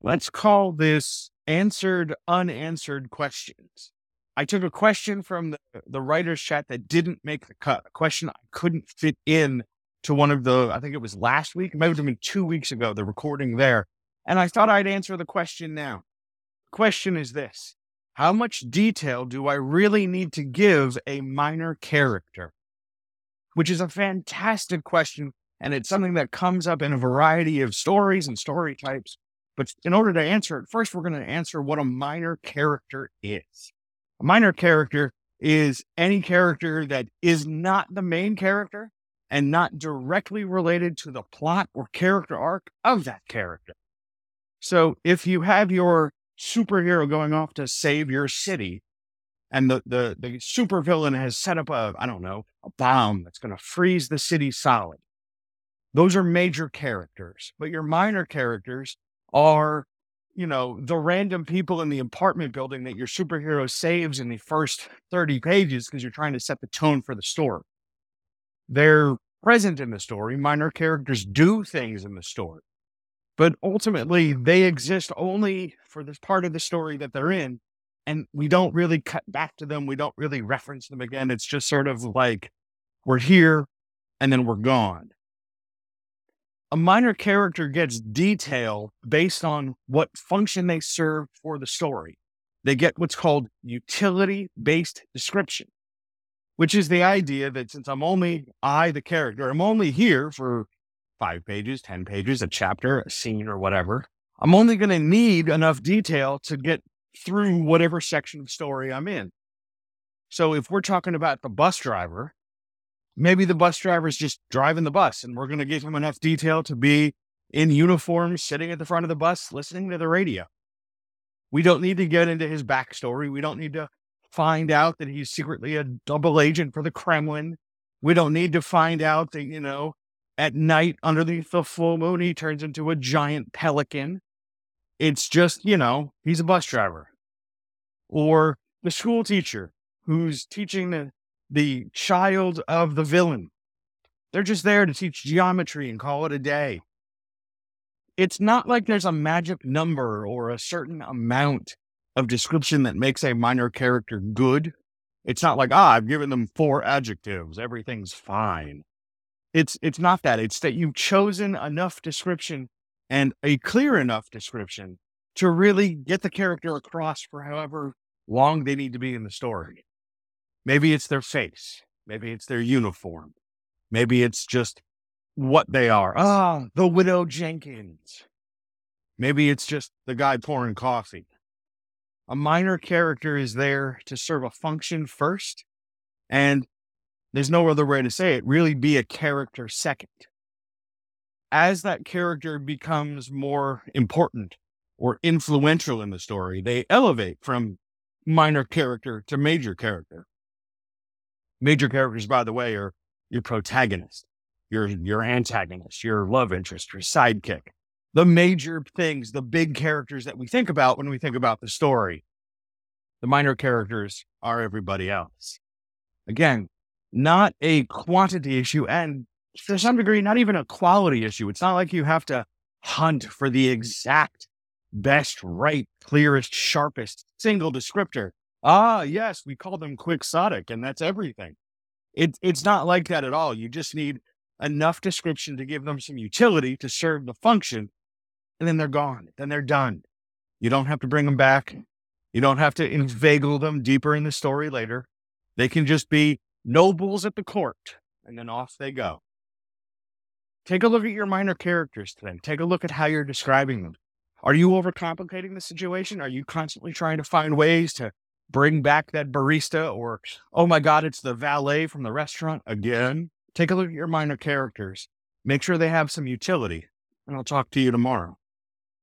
Let's call this answered unanswered questions. I took a question from the, the writer's chat that didn't make the cut, a question I couldn't fit in to one of the, I think it was last week, it might have been two weeks ago, the recording there. And I thought I'd answer the question now. The question is this How much detail do I really need to give a minor character? Which is a fantastic question. And it's something that comes up in a variety of stories and story types. But in order to answer it, first we're going to answer what a minor character is. A minor character is any character that is not the main character and not directly related to the plot or character arc of that character. So if you have your superhero going off to save your city and the, the, the supervillain has set up a, I don't know, a bomb that's going to freeze the city solid. Those are major characters, but your minor characters are, you know, the random people in the apartment building that your superhero saves in the first 30 pages because you're trying to set the tone for the story. They're present in the story. Minor characters do things in the story, but ultimately they exist only for this part of the story that they're in. And we don't really cut back to them. We don't really reference them again. It's just sort of like we're here and then we're gone a minor character gets detail based on what function they serve for the story. They get what's called utility based description, which is the idea that since I'm only I, the character, I'm only here for five pages, 10 pages, a chapter, a scene, or whatever. I'm only going to need enough detail to get through whatever section of story I'm in. So if we're talking about the bus driver, maybe the bus driver is just driving the bus and we're going to give him enough detail to be in uniform, sitting at the front of the bus, listening to the radio. We don't need to get into his backstory. We don't need to find out that he's secretly a double agent for the Kremlin. We don't need to find out that, you know, at night underneath the full moon, he turns into a giant pelican. It's just, you know, he's a bus driver. Or the school teacher who's teaching the the child of the villain. They're just there to teach geometry and call it a day. It's not like there's a magic number or a certain amount of description that makes a minor character good. It's not like, ah, I've given them four adjectives, everything's fine. It's it's not that. It's that you've chosen enough description and a clear enough description to really get the character across for however long they need to be in the story. Maybe it's their face. Maybe it's their uniform. Maybe it's just what they are. Ah, the widow Jenkins. Maybe it's just the guy pouring coffee. A minor character is there to serve a function first, and there's no other way to say it, really be a character second. As that character becomes more important or influential in the story, they elevate from minor character to major character. Major characters, by the way, are your protagonist, your your antagonist, your love interest, your sidekick. The major things, the big characters that we think about when we think about the story. The minor characters are everybody else. Again, not a quantity issue and to some degree, not even a quality issue. It's not like you have to hunt for the exact best, right, clearest, sharpest single descriptor. Ah, yes, we call them quixotic, and that's everything. It, it's not like that at all. You just need enough description to give them some utility to serve the function, and then they're gone. Then they're done. You don't have to bring them back. You don't have to inveigle them deeper in the story later. They can just be nobles at the court, and then off they go. Take a look at your minor characters today. Take a look at how you're describing them. Are you overcomplicating the situation? Are you constantly trying to find ways to bring back that barista or, oh my God, it's the valet from the restaurant again. Take a look at your minor characters. Make sure they have some utility, and I'll talk to you tomorrow.